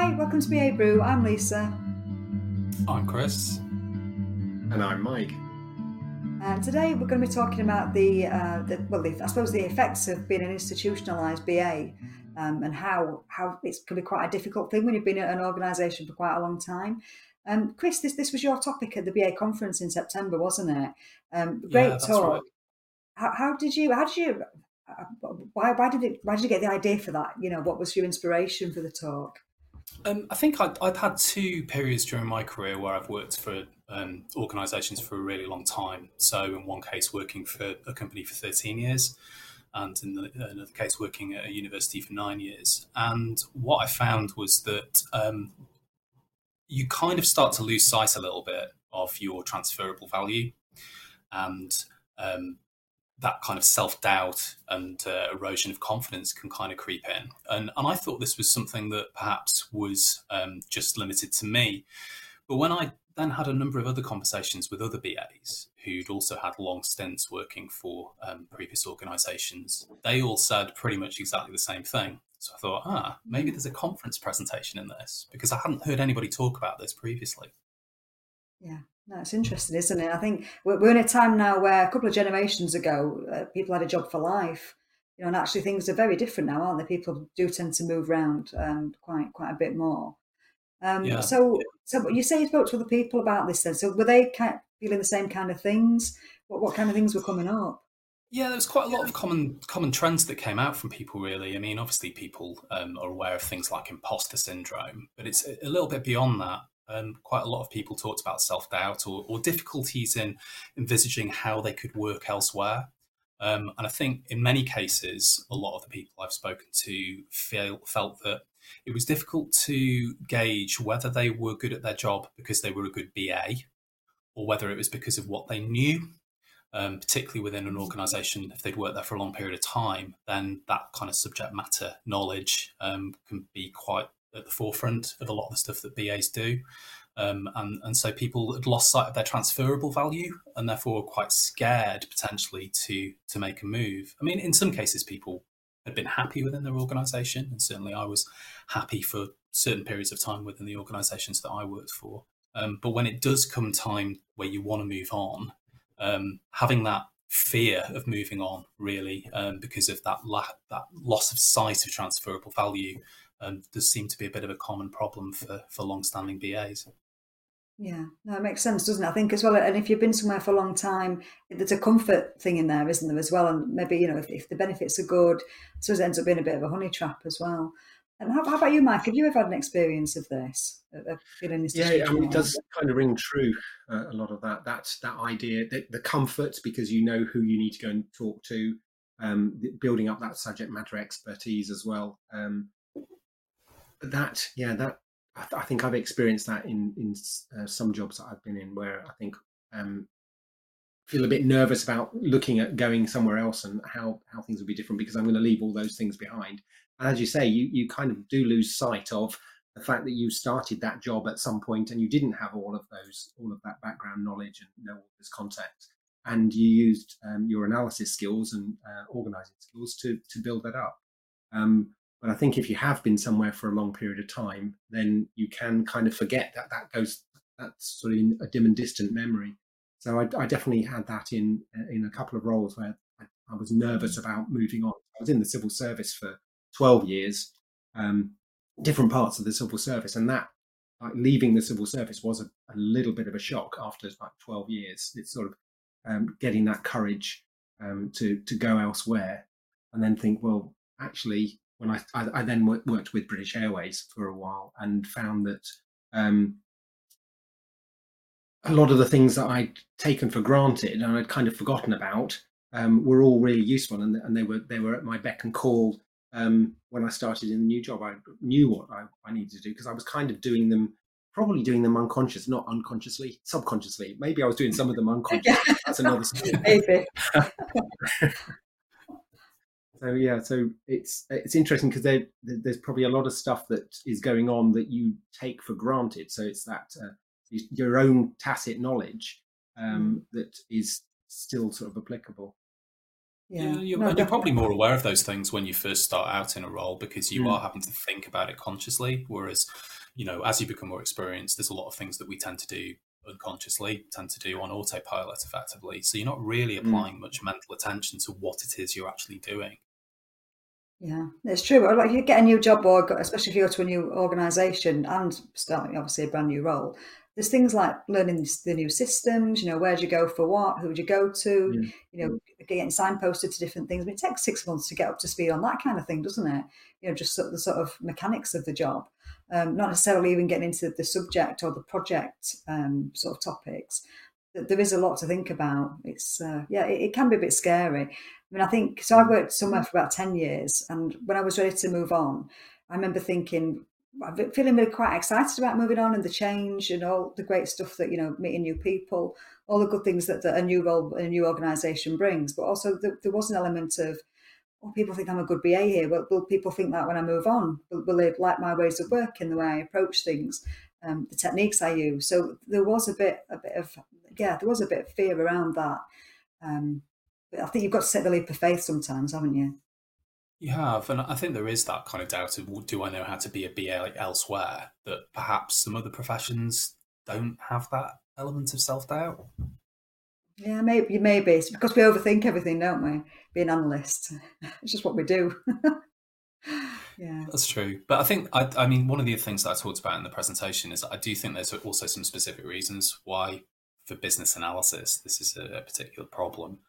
Hi, welcome to BA Brew. I'm Lisa. I'm Chris. And I'm Mike. And today we're going to be talking about the, uh, the well, the, I suppose the effects of being an institutionalised BA um, and how how it can be quite a difficult thing when you've been at an organisation for quite a long time. Um, Chris, this this was your topic at the BA conference in September, wasn't it? Um, great yeah, talk. Right. How, how, did you? How did you? Uh, why, why did it? Why did you get the idea for that? You know, what was your inspiration for the talk? Um, I think I'd, I'd, had two periods during my career where I've worked for um, organisations for a really long time. So, in one case, working for a company for 13 years, and in the, another case, working at a university for nine years. And what I found was that um, you kind of start to lose sight a little bit of your transferable value. And um, that kind of self doubt and uh, erosion of confidence can kind of creep in. And, and I thought this was something that perhaps was um, just limited to me. But when I then had a number of other conversations with other BAs who'd also had long stints working for um, previous organizations, they all said pretty much exactly the same thing. So I thought, ah, maybe there's a conference presentation in this because I hadn't heard anybody talk about this previously. Yeah, it's interesting, isn't it? I think we're in a time now where a couple of generations ago, uh, people had a job for life. You know, and actually things are very different now, aren't they? People do tend to move around um, quite quite a bit more. Um, yeah. So, so you say you spoke to other people about this then. So were they kind of feeling the same kind of things? What what kind of things were coming up? Yeah, there was quite a lot of common common trends that came out from people. Really, I mean, obviously people um, are aware of things like imposter syndrome, but it's a little bit beyond that. Um, quite a lot of people talked about self doubt or, or, difficulties in envisaging how they could work elsewhere. Um, and I think in many cases, a lot of the people I've spoken to feel, felt that it was difficult to gauge whether they were good at their job because they were a good BA or whether it was because of what they knew. Um, particularly within an organization, if they'd worked there for a long period of time, then that kind of subject matter knowledge um, can be quite at the forefront of a lot of the stuff that BAs do. Um, and, and so people had lost sight of their transferable value and therefore were quite scared potentially to to make a move. I mean, in some cases, people had been happy within their organisation, and certainly I was happy for certain periods of time within the organisations that I worked for. Um, but when it does come time where you want to move on, um, having that fear of moving on really um, because of that la- that loss of sight of transferable value um, does seem to be a bit of a common problem for for long-standing BAs. Yeah, no, it makes sense, doesn't it? I think as well. And if you've been somewhere for a long time, there's a comfort thing in there, isn't there, as well? And maybe you know, if, if the benefits are good, so it ends up being a bit of a honey trap as well. And how, how, about you, Mike? Have you ever had an experience of this? Of feeling this? Yeah, I mean, it does kind of ring true. Uh, a lot of that. That's that idea, the, the comfort, because you know who you need to go and talk to, um, building up that subject matter expertise as well. Um, that yeah that I, th- I, think I've experienced that in in uh, some jobs that I've been in where I think um, feel a bit nervous about looking at going somewhere else and how how things will be different because I'm going to leave all those things behind. And as you say, you you kind of do lose sight of the fact that you started that job at some point and you didn't have all of those all of that background knowledge and know all this context and you used um, your analysis skills and uh, organizing skills to to build that up um, but I think if you have been somewhere for a long period of time, then you can kind of forget that that goes that's sort of in a dim and distant memory. So I, I definitely had that in in a couple of roles where I, I, was nervous about moving on. I was in the civil service for 12 years, um, different parts of the civil service, and that like leaving the civil service was a, a little bit of a shock after like 12 years. It's sort of um, getting that courage um, to to go elsewhere, and then think, well, actually, when I, I, I then worked with British Airways for a while and found that um, a lot of the things that I'd taken for granted and I'd kind of forgotten about um, were all really useful and, and they were they were at my beck and call um, when I started in the new job. I knew what I, I needed to do because I was kind of doing them probably doing them unconscious, not unconsciously, subconsciously. Maybe I was doing some of them unconsciously. That's another story. Maybe. so yeah so it's it's interesting because there there's probably a lot of stuff that is going on that you take for granted so it's that uh, your own tacit knowledge um, mm. that is still sort of applicable Yeah, you're, no, you're, probably more aware of those things when you first start out in a role because you mm. are having to think about it consciously. Whereas, you know, as you become more experienced, there's a lot of things that we tend to do unconsciously, tend to do on autopilot effectively. So you're not really mm. applying mm. much mental attention to what it is you're actually doing. Yeah, it's true. Like you get a new job, or especially if you go to a new organisation and starting obviously a brand new role, there's things like learning the new systems. You know, where do you go for what? Who would you go to? Yeah. You know, getting signposted to different things. I mean, it takes six months to get up to speed on that kind of thing, doesn't it? You know, just sort of the sort of mechanics of the job, um, not necessarily even getting into the subject or the project um, sort of topics. There is a lot to think about. It's uh, yeah, it, it, can be a bit scary. I mean, I think so. I mm. worked somewhere for about ten years, and when I was ready to move on, I remember thinking, I'm feeling really quite excited about moving on and the change and all the great stuff that you know meeting new people, all the good things that, that a new role, a new organisation brings. But also the, there was an element of, oh, people think I'm a good BA here. Well, will people think that when I move on? Will, will they like my ways of working, the way I approach things, um, the techniques I use? So there was a bit, a bit of yeah, there was a bit of fear around that. Um, I think you've got to set the leap of faith sometimes, haven't you? You have, and I think there is that kind of doubt of do I know how to be a BA elsewhere? That perhaps some other professions don't have that element of self doubt. Yeah, maybe maybe it's because we overthink everything, don't we? Being analysts, it's just what we do. yeah, that's true. But I think I, I mean, one of the things that I talked about in the presentation is I do think there's also some specific reasons why, for business analysis, this is a, a particular problem.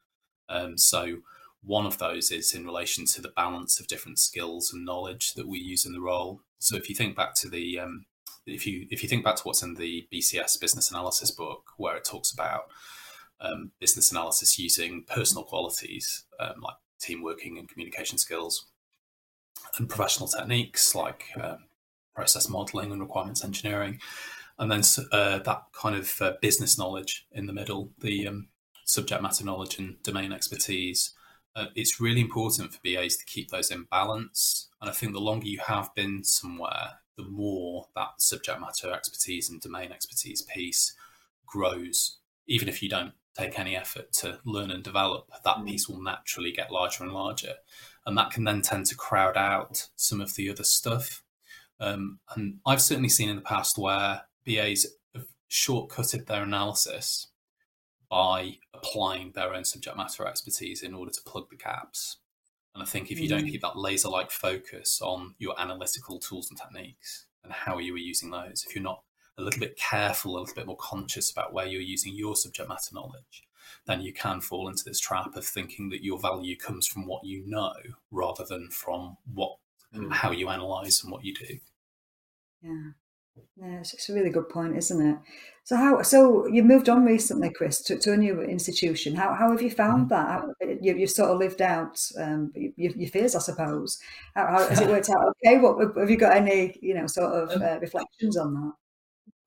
Um, so one of those is in relation to the balance of different skills and knowledge that we use in the role. So if you think back to the um, if you if you think back to what's in the BCS business analysis book, where it talks about um, business analysis using personal qualities um, like team working and communication skills, and professional techniques like um, process modeling and requirements engineering, and then uh, that kind of uh, business knowledge in the middle, the um, subject matter knowledge and domain expertise uh, it's really important for BAs to keep those in balance. And I think the longer you have been somewhere, the more that subject matter expertise and domain expertise piece grows. Even if you don't take any effort to learn and develop, that mm. piece will naturally get larger and larger. And that can then tend to crowd out some of the other stuff. Um, and I've certainly seen in the past where BAs have shortcutted their analysis by applying their own subject matter expertise in order to plug the gaps. And I think if you don't keep that laser like focus on your analytical tools and techniques and how you are using those, if you're not a little bit careful, a little bit more conscious about where you're using your subject matter knowledge, then you can fall into this trap of thinking that your value comes from what you know rather than from what mm. how you analyze and what you do. Yeah. Yeah, it's, it's a really good point, isn't it? So how? So you moved on recently, Chris, to, to a new institution. How how have you found mm-hmm. that? How, you you sort of lived out um, your, your fears, I suppose. How, how has it worked out? Okay, what have you got? Any you know sort of um, uh, reflections on that?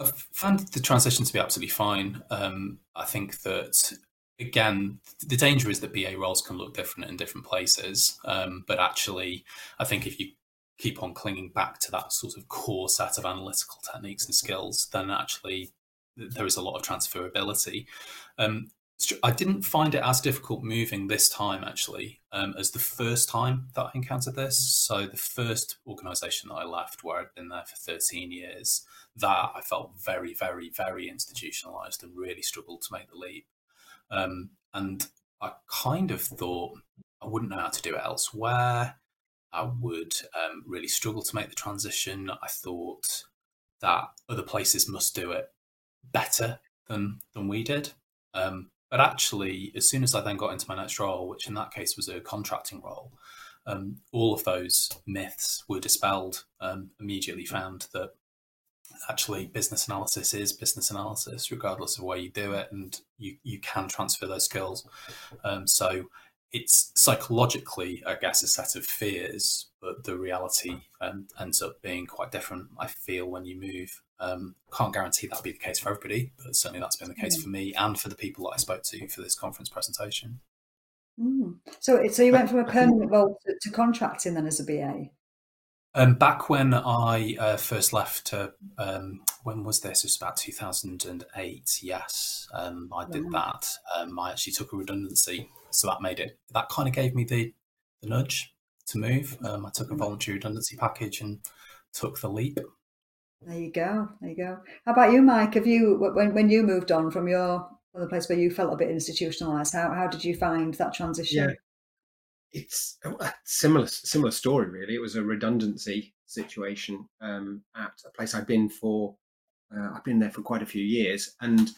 I've found the transition to be absolutely fine. Um, I think that again, the danger is that BA roles can look different in different places. Um, but actually, I think if you keep on clinging back to that sort of core set of analytical techniques and skills, then actually there is a lot of transferability. Um, I didn't find it as difficult moving this time actually um, as the first time that I encountered this. So the first organisation that I left, where I'd been there for 13 years, that I felt very, very, very institutionalised and really struggled to make the leap. Um, and I kind of thought I wouldn't know how to do it elsewhere. I would um, really struggle to make the transition. I thought that other places must do it better than than we did. Um, but actually, as soon as I then got into my next role, which in that case was a contracting role, um, all of those myths were dispelled. Um, immediately found that actually business analysis is business analysis, regardless of where you do it, and you you can transfer those skills. Um, so it's psychologically, I guess, a set of fears, but the reality um, ends up being quite different. I feel when you move. Um, can't guarantee that'll be the case for everybody, but certainly that's been the case mm. for me and for the people that I spoke to for this conference presentation. Mm. So, so you went from a permanent role to, to contracting then as a BA. Um, back when I uh, first left, uh, um, when was this? It was about 2008. Yes, um, I did that. Um, I actually took a redundancy, so that made it. That kind of gave me the, the nudge to move. Um, I took a voluntary redundancy package and took the leap. There you go. There you go. How about you, Mike? Have you when when you moved on from your from the place where you felt a bit institutionalized? How how did you find that transition? Yeah it's a similar similar story really. It was a redundancy situation um, at a place I've been for. Uh, I've been there for quite a few years, and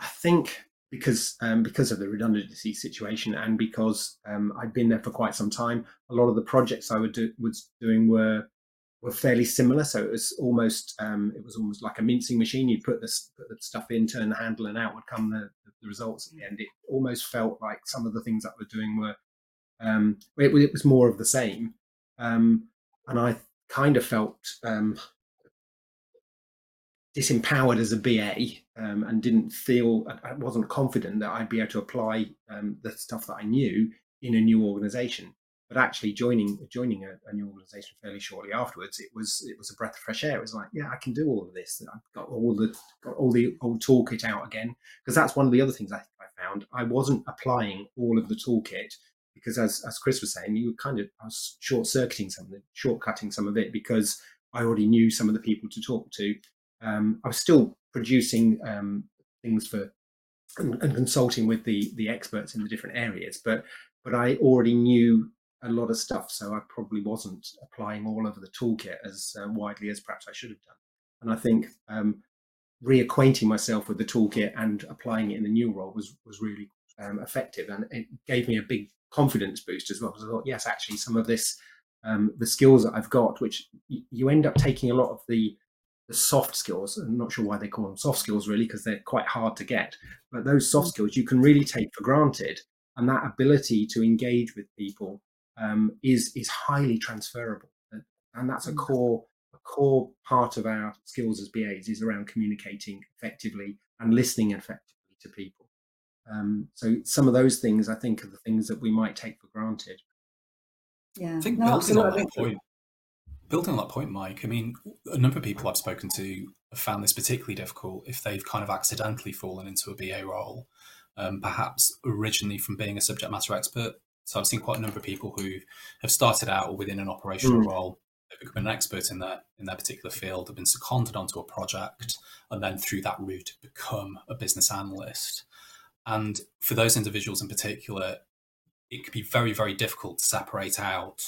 I think because um, because of the redundancy situation and because um, I'd been there for quite some time, a lot of the projects I would do, was doing were were fairly similar. So it was almost um, it was almost like a mincing machine. You'd put the, put the stuff in, turn the handle, and out would come the, the results at the end. It almost felt like some of the things that we're doing were um, it, it, was more of the same, um, and I kind of felt um, disempowered as a BA um, and didn't feel I wasn't confident that I'd be able to apply um, the stuff that I knew in a new organisation. But actually, joining joining a, a, new organisation fairly shortly afterwards, it was it was a breath of fresh air. It was like, yeah, I can do all of this. I've got all the got all the old toolkit out again because that's one of the other things I, I found. I wasn't applying all of the toolkit because as as Chris was saying, you were kind of short circuiting some of it, shortcutting some of it because I already knew some of the people to talk to. Um, I was still producing um, things for and, and, consulting with the the experts in the different areas, but but I already knew a lot of stuff, so I probably wasn't applying all of the toolkit as uh, widely as perhaps I should have done. And I think um, reacquainting myself with the toolkit and applying it in the new role was was really um, effective, and it gave me a big confidence boost as well. Because I thought, yes, actually, some of this, um, the skills that I've got, which y- you end up taking a lot of the the soft skills. I'm not sure why they call them soft skills, really, because they're quite hard to get. But those soft mm. skills you can really take for granted, and that ability to engage with people um, is is highly transferable, and that's a mm. core a core part of our skills as BAs is around communicating effectively and listening effectively to people. Um, so some of those things, I think, are the things that we might take for granted. Yeah, I think no, building on that point, building on that point, Mike. I mean, a number of people I've spoken to have found this particularly difficult if they've kind of accidentally fallen into a BA role, um, perhaps originally from being a subject matter expert. So I've seen quite a number of people who have started out within an operational mm. role, they've become an expert in their in their particular field, have been seconded onto a project, and then through that route become a business analyst. And for those individuals in particular, it could be very, very difficult to separate out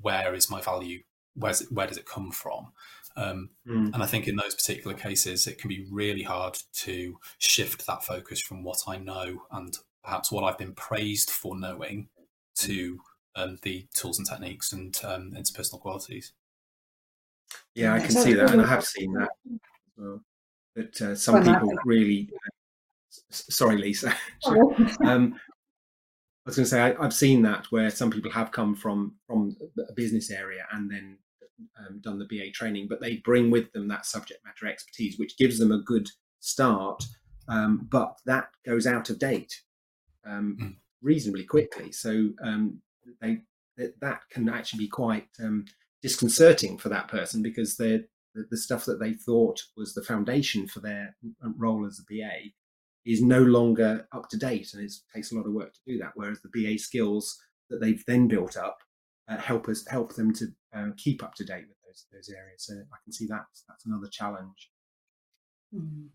where is my value, where's it, where does it come from? Um, mm. And I think in those particular cases, it can be really hard to shift that focus from what I know and perhaps what I've been praised for knowing to um, the tools and techniques and um, interpersonal qualities. Yeah, I can see that, and I have seen that. Well. That uh, some people really sorry, Lisa. Um, I was going to say I, have seen that where some people have come from from a business area and then um, done the BA training, but they bring with them that subject matter expertise, which gives them a good start. Um, but that goes out of date um, mm. reasonably quickly, so um, they that can actually be quite um, disconcerting for that person because the, the stuff that they thought was the foundation for their uh, role as a BA is no longer up to date, and it takes a lot of work to do that. Whereas the BA skills that they've then built up uh, help us help them to uh, keep up to date with those those areas. So I can see that that's another challenge. Mm.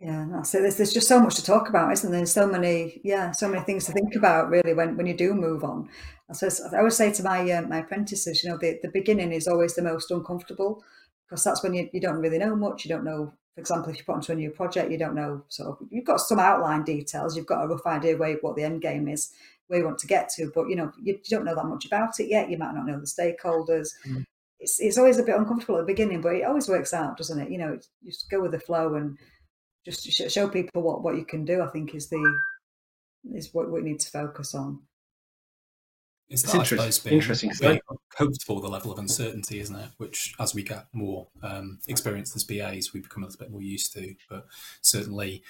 Yeah, that's it. There's, there's just so much to talk about, isn't there? So many, yeah, so many things to think about really when, when you do move on. So I always say to my uh, my apprentices, you know, the, the beginning is always the most uncomfortable because that's when you, you don't really know much. You don't know for example, if you put onto a new project, you don't know sort of you've got some outline details, you've got a rough idea where what the end game is, where you want to get to, but you know you, you don't know that much about it yet. You might not know the stakeholders. Mm. It's it's always a bit uncomfortable at the beginning, but it always works out, doesn't it? You know, you just go with the flow and just show people what what you can do. I think is the is what we need to focus on. It's, it's interesting. interesting very comfortable for the level of uncertainty, isn't it? Which, as we get more um, experienced as BAs, we become a little bit more used to. But certainly,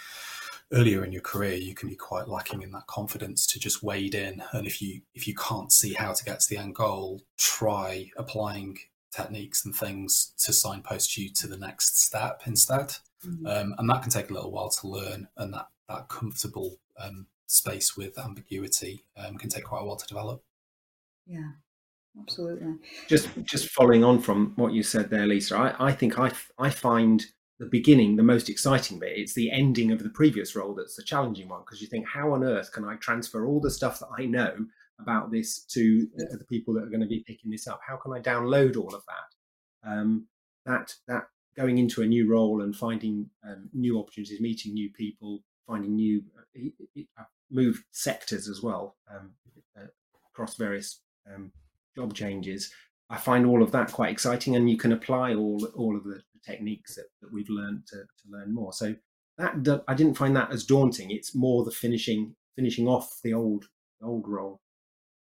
earlier in your career, you can be quite lacking in that confidence to just wade in. And if you if you can't see how to get to the end goal, try applying techniques and things to signpost you to the next step instead. Mm-hmm. Um, and that can take a little while to learn, and that that comfortable um, space with ambiguity um, can take quite a while to develop. Yeah, absolutely. Just just following on from what you said there, Lisa, I, I think I I find the beginning the most exciting bit. It's the ending of the previous role that's the challenging one because you think, how on earth can I transfer all the stuff that I know about this to the people that are going to be picking this up? How can I download all of that? Um, that that going into a new role and finding um, new opportunities, meeting new people, finding new uh, moved sectors as well um, uh, across various um, job changes. I find all of that quite exciting, and you can apply all all of the techniques that, that we've learned to, to learn more. So that I didn't find that as daunting. It's more the finishing finishing off the old old role.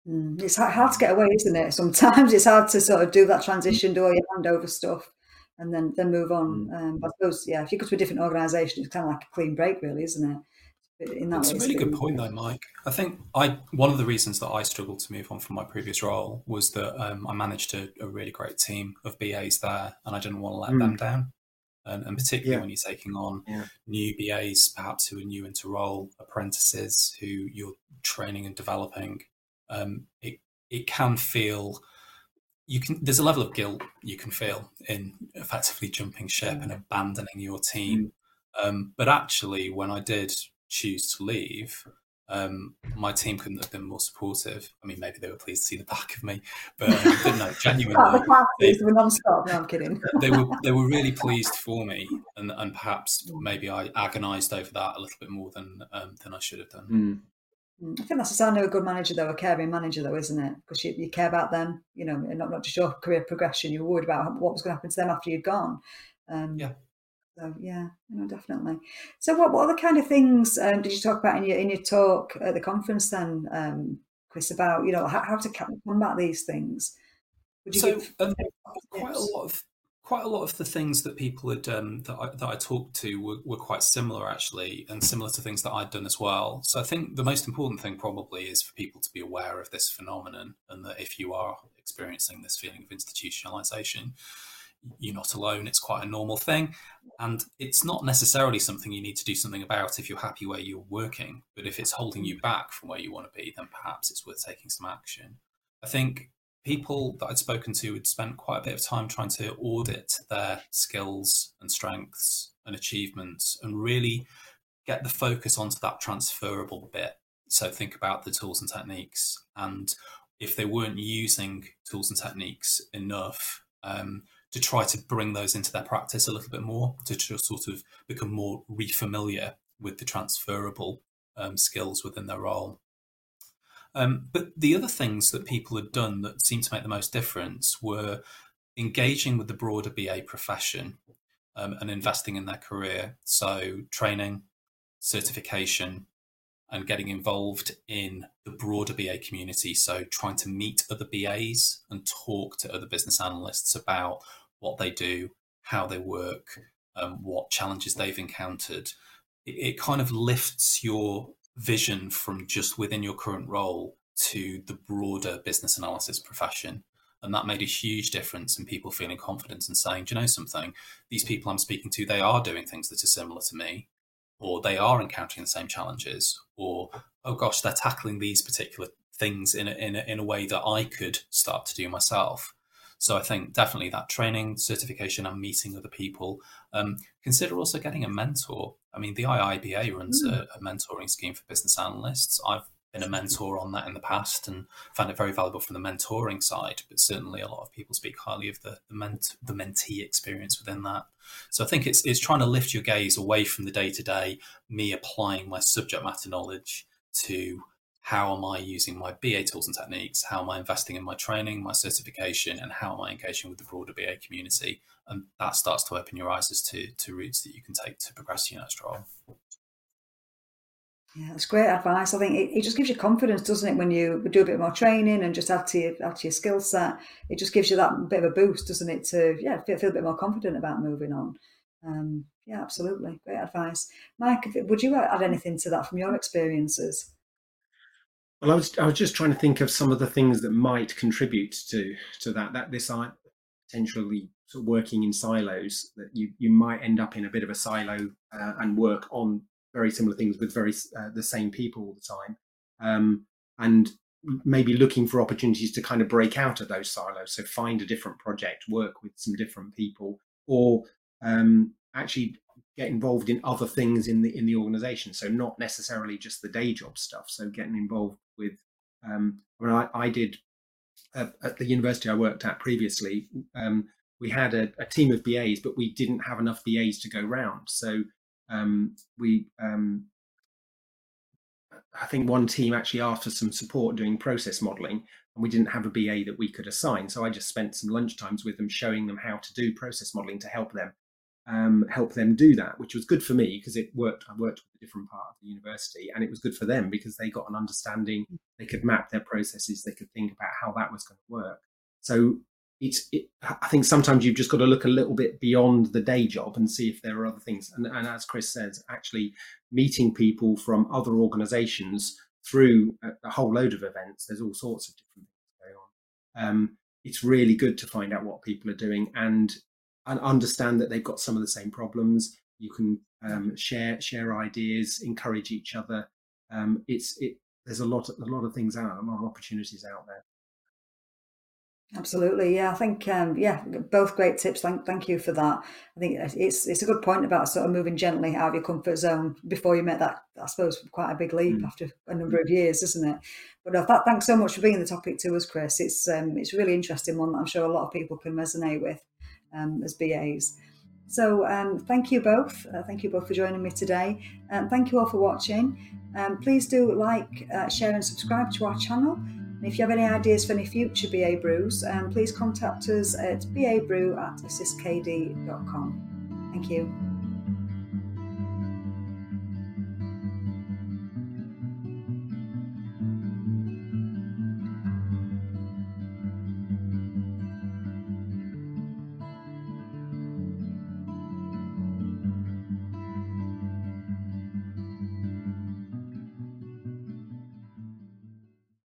Mm, it's hard to get away, isn't it? Sometimes it's hard to sort of do that transition, do all your handover stuff, and then then move on. Mm. Um, I suppose, yeah, if you go to a different organisation, it's kind of like a clean break, really, isn't it? In that it's way, a really good point though mike i think i one of the reasons that i struggled to move on from my previous role was that um, i managed a, a, really great team of bas there and i didn't want to let mm. them down and, and particularly yeah. when you're taking on yeah. new bas perhaps who are new into role apprentices who you're training and developing um, it, it can feel you can there's a level of guilt you can feel in effectively jumping ship mm. and abandoning your team mm. um, but actually when i did choose to leave, um, my team couldn't have been more supportive. I mean, maybe they were pleased to see the back of me, but, um, but no, genuinely, they, were non-stop. No, I'm kidding. they were they were really pleased for me, and and perhaps maybe I agonised over that a little bit more than um, than I should have done. Mm. I think that's a sign of a good manager, though, a caring manager, though, isn't it? Because you, you care about them, you know, not, not just your career progression. You're worried about what was going to happen to them after you'd gone. Um, yeah. So yeah, you know, definitely. So what what other kind of things um, did you talk about in your in your talk at the conference then, um, Chris? About you know how, how to combat these things. Would you so give um, quite a lot of quite a lot of the things that people had um, that, I, that I talked to were, were quite similar actually, and similar to things that I'd done as well. So I think the most important thing probably is for people to be aware of this phenomenon, and that if you are experiencing this feeling of institutionalization, you're not alone. It's quite a normal thing. And it's not necessarily something you need to do something about if you're happy where you're working. But if it's holding you back from where you want to be, then perhaps it's worth taking some action. I think people that I'd spoken to had spent quite a bit of time trying to audit their skills and strengths and achievements and really get the focus onto that transferable bit. So think about the tools and techniques. And if they weren't using tools and techniques enough, um, to try to bring those into their practice a little bit more, to sort of become more refamiliar with the transferable um, skills within their role. Um, but the other things that people had done that seemed to make the most difference were engaging with the broader BA profession um, and investing in their career. So, training, certification, and getting involved in the broader BA community. So, trying to meet other BAs and talk to other business analysts about what they do, how they work, um, what challenges they've encountered. It, it kind of lifts your vision from just within your current role to the broader business analysis profession. And that made a huge difference in people feeling confident and saying, do you know something? These people I'm speaking to, they are doing things that are similar to me, or they are encountering the same challenges, or, oh gosh, they're tackling these particular things in a, in a, in a way that I could start to do myself. So I think definitely that training, certification, and meeting other people. Um, consider also getting a mentor. I mean, the IIBA runs mm. a, a, mentoring scheme for business analysts. I've been a mentor on that in the past and found it very valuable from the mentoring side. But certainly, a lot of people speak highly of the the, ment- the mentee experience within that. So I think it's it's trying to lift your gaze away from the day to day, me applying my subject matter knowledge to how am I using my BA tools and techniques? How am I investing in my training, my certification, and how am I engaging with the broader BA community? And that starts to open your eyes as to, to routes that you can take to progress your next role. Yeah, that's great advice. I think it, it just gives you confidence, doesn't it, when you do a bit more training and just add to your, add to your skill set. It just gives you that bit of a boost, doesn't it, to yeah feel, feel a bit more confident about moving on. Um, yeah, absolutely. Great advice. Mike, would you add anything to that from your experiences? Well, I was I was just trying to think of some of the things that might contribute to to that that this potentially sort of working in silos that you you might end up in a bit of a silo uh, and work on very similar things with very uh, the same people all the time. Um, and maybe looking for opportunities to kind of break out of those silos so find a different project work with some different people or um, actually get involved in other things in the in the organization so not necessarily just the day job stuff so getting involved with um, I, mean, I, I did at, at, the university I worked at previously, um, we had a, a, team of BAs, but we didn't have enough BAs to go round. So um, we, um, I think one team actually asked for some support doing process modeling, and we didn't have a BA that we could assign. So I just spent some lunch times with them, showing them how to do process modeling to help them um, help them do that, which was good for me because it worked. I worked with a different part of the university, and it was good for them because they got an understanding. They could map their processes. They could think about how that was going to work. So it's. It, I think sometimes you've just got to look a little bit beyond the day job and see if there are other things. And, and as Chris says, actually meeting people from other organisations through a, a, whole load of events. There's all sorts of different things going on. Um, it's really good to find out what people are doing and and understand that they've got some of the same problems. You can um, share share ideas, encourage each other. Um, it's it. There's a lot a lot of things out, there, a lot of opportunities out there. Absolutely, yeah. I think um, yeah, both great tips. Thank thank you for that. I think it's it's a good point about sort of moving gently out of your comfort zone before you make that. I suppose quite a big leap mm. after a number of years, isn't it? But uh, that, thanks so much for being the topic to us, Chris. It's um, it's really interesting one that I'm sure a lot of people can resonate with um, as BAs. So um, thank you both. Uh, thank you both for joining me today. Um, thank you all for watching. Um, please do like, uh, share, and subscribe to our channel. And if you have any ideas for any future BA brews, um, please contact us at babrew at assistkd.com. Thank you.